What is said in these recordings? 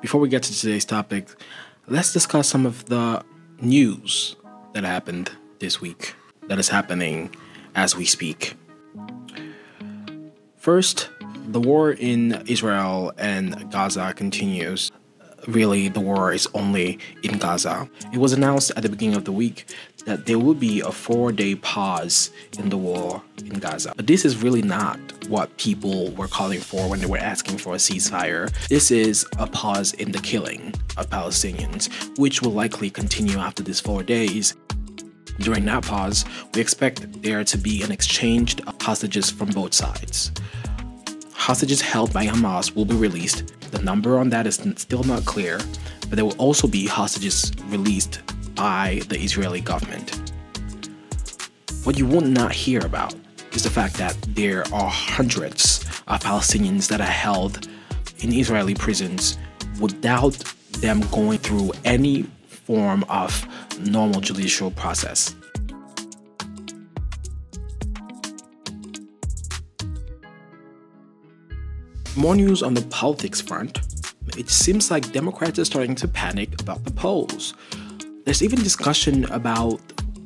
Before we get to today's topic, let's discuss some of the news that happened this week that is happening as we speak. First, the war in Israel and Gaza continues. Really, the war is only in Gaza. It was announced at the beginning of the week that there will be a four day pause in the war in Gaza. But this is really not what people were calling for when they were asking for a ceasefire. This is a pause in the killing of Palestinians, which will likely continue after these four days. During that pause, we expect there to be an exchange of hostages from both sides. Hostages held by Hamas will be released. The number on that is still not clear, but there will also be hostages released by the Israeli government. What you will not hear about is the fact that there are hundreds of Palestinians that are held in Israeli prisons without them going through any form of normal judicial process. More news on the politics front. It seems like Democrats are starting to panic about the polls. There's even discussion about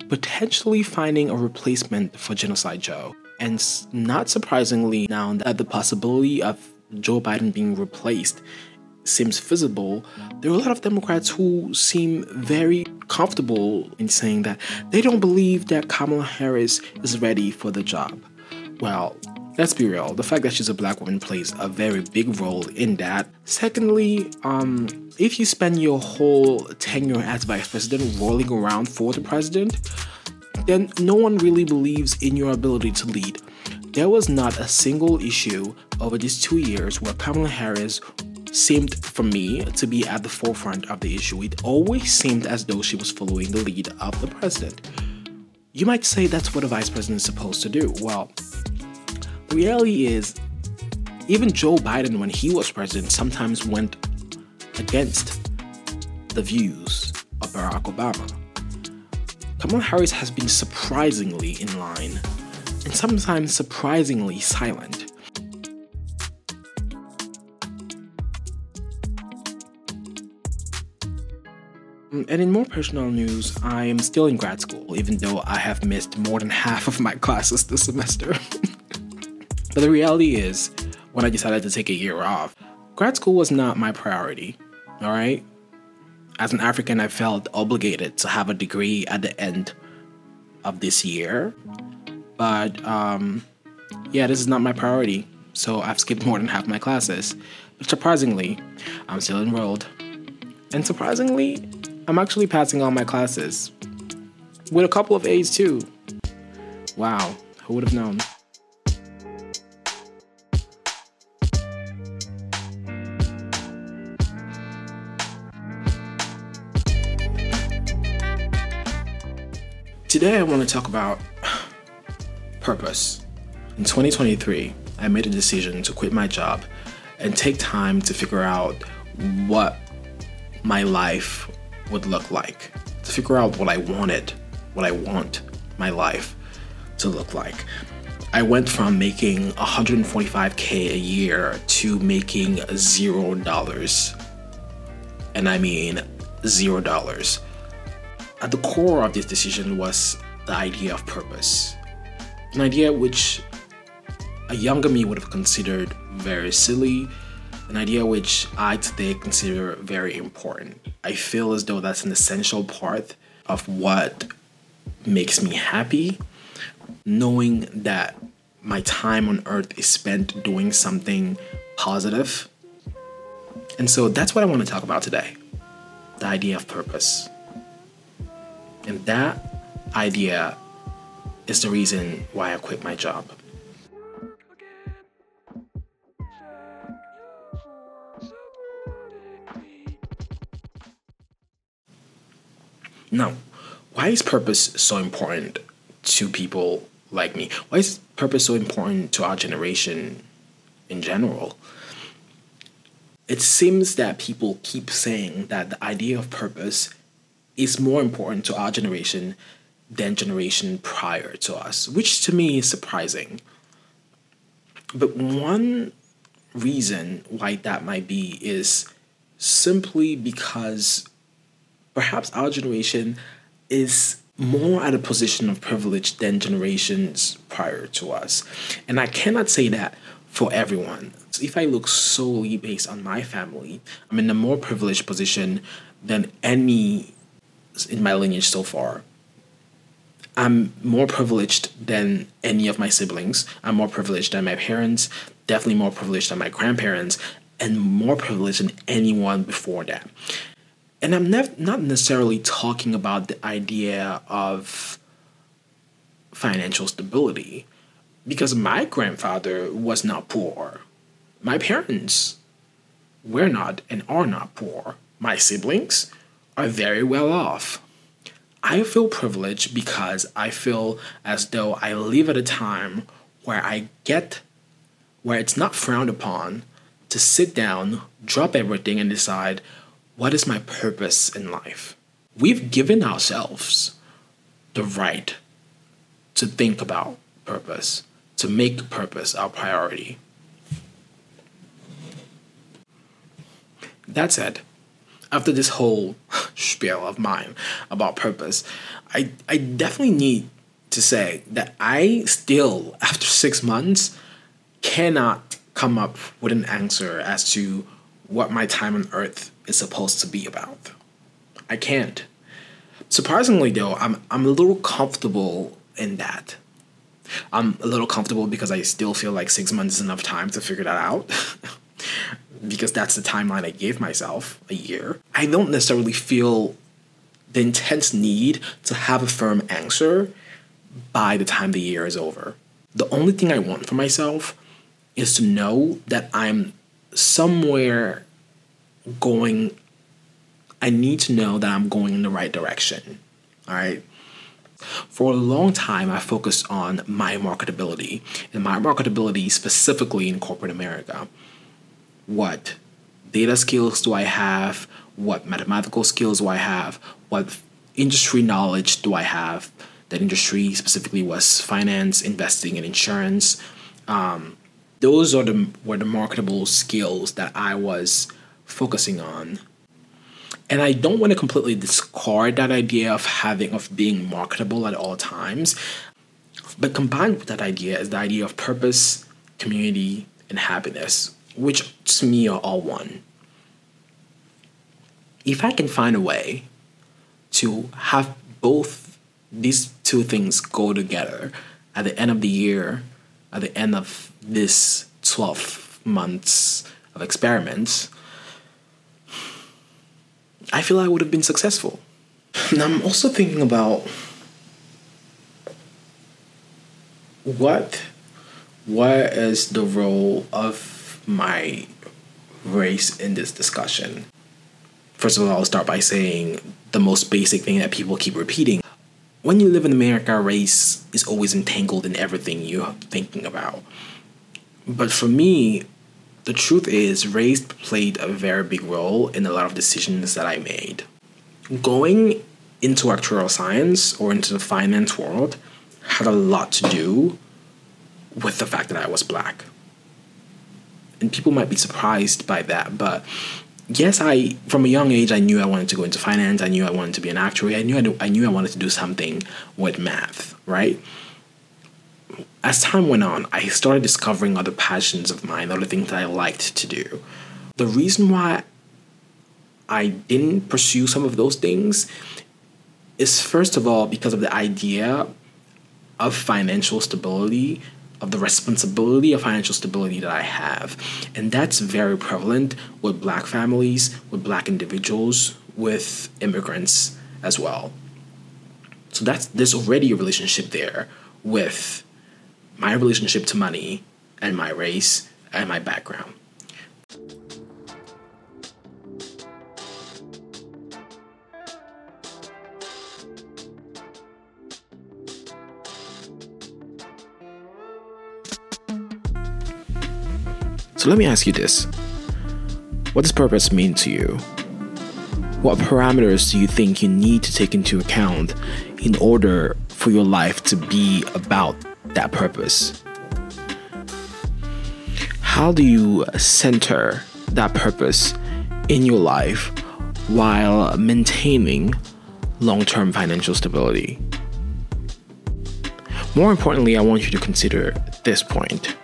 potentially finding a replacement for Genocide Joe. And not surprisingly, now that the possibility of Joe Biden being replaced seems feasible, there are a lot of Democrats who seem very comfortable in saying that they don't believe that Kamala Harris is ready for the job. Well, let's be real, the fact that she's a black woman plays a very big role in that. Secondly, um, if you spend your whole tenure as vice president rolling around for the president, then no one really believes in your ability to lead. There was not a single issue over these two years where Kamala Harris seemed for me to be at the forefront of the issue. It always seemed as though she was following the lead of the president. You might say that's what a vice president is supposed to do. Well, reality is, even Joe Biden, when he was president, sometimes went against the views of Barack Obama. Kamala Harris has been surprisingly in line and sometimes surprisingly silent. Mm, and in more personal news, I am still in grad school, even though I have missed more than half of my classes this semester. but the reality is, when I decided to take a year off, grad school was not my priority, all right? As an African, I felt obligated to have a degree at the end of this year. But um, yeah, this is not my priority, so I've skipped more than half my classes. But surprisingly, I'm still enrolled. And surprisingly, I'm actually passing all my classes. With a couple of A's too. Wow, who would have known? Today, I want to talk about purpose. In 2023, I made a decision to quit my job and take time to figure out what my life would look like, to figure out what I wanted, what I want my life to look like. I went from making 145k a year to making zero dollars. And I mean zero dollars. At the core of this decision was the idea of purpose. An idea which a younger me would have considered very silly, an idea which I today consider very important. I feel as though that's an essential part of what makes me happy, knowing that my time on earth is spent doing something positive. And so that's what I want to talk about today the idea of purpose. And that idea is the reason why I quit my job. Now, why is purpose so important to people like me? Why is purpose so important to our generation in general? It seems that people keep saying that the idea of purpose is more important to our generation than generation prior to us, which to me is surprising. But one reason why that might be is simply because perhaps our generation is more at a position of privilege than generations prior to us. And I cannot say that for everyone. If I look solely based on my family, I'm in a more privileged position than any in my lineage so far. I'm more privileged than any of my siblings. I'm more privileged than my parents, definitely more privileged than my grandparents, and more privileged than anyone before that. And I'm nev- not necessarily talking about the idea of financial stability because my grandfather was not poor. My parents were not and are not poor. My siblings are very well off. I feel privileged because I feel as though I live at a time where I get, where it's not frowned upon to sit down, drop everything, and decide what is my purpose in life. We've given ourselves the right to think about purpose, to make purpose our priority. That said, after this whole spiel of mine about purpose, I, I definitely need to say that I still, after six months, cannot come up with an answer as to what my time on earth is supposed to be about. I can't. Surprisingly, though, I'm, I'm a little comfortable in that. I'm a little comfortable because I still feel like six months is enough time to figure that out. because that's the timeline I gave myself a year. I don't necessarily feel the intense need to have a firm answer by the time the year is over. The only thing I want for myself is to know that I'm somewhere going, I need to know that I'm going in the right direction. All right. For a long time, I focused on my marketability and my marketability specifically in corporate America what data skills do I have? What mathematical skills do I have? What industry knowledge do I have? That industry specifically was finance, investing, and insurance. Um, those are the were the marketable skills that I was focusing on. And I don't want to completely discard that idea of having of being marketable at all times. But combined with that idea is the idea of purpose, community, and happiness which to me are all one. If I can find a way to have both these two things go together at the end of the year, at the end of this 12 months of experiments, I feel I would have been successful. And I'm also thinking about what what is the role of my race in this discussion. First of all, I'll start by saying the most basic thing that people keep repeating. When you live in America, race is always entangled in everything you're thinking about. But for me, the truth is, race played a very big role in a lot of decisions that I made. Going into actuarial science or into the finance world had a lot to do with the fact that I was black and people might be surprised by that, but yes, I from a young age I knew I wanted to go into finance. I knew I wanted to be an actuary. I knew I, I knew I wanted to do something with math, right? As time went on, I started discovering other passions of mine, other things that I liked to do. The reason why I didn't pursue some of those things is first of all because of the idea of financial stability of the responsibility of financial stability that I have. And that's very prevalent with black families, with black individuals, with immigrants as well. So that's there's already a relationship there with my relationship to money and my race and my background. So let me ask you this What does purpose mean to you? What parameters do you think you need to take into account in order for your life to be about that purpose? How do you center that purpose in your life while maintaining long term financial stability. More importantly, I want you to consider this point.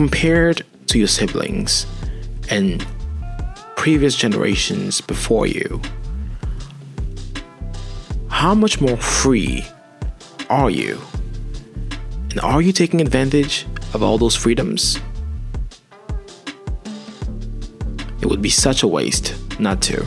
Compared to your siblings and previous generations before you, how much more free are you? And are you taking advantage of all those freedoms? It would be such a waste not to.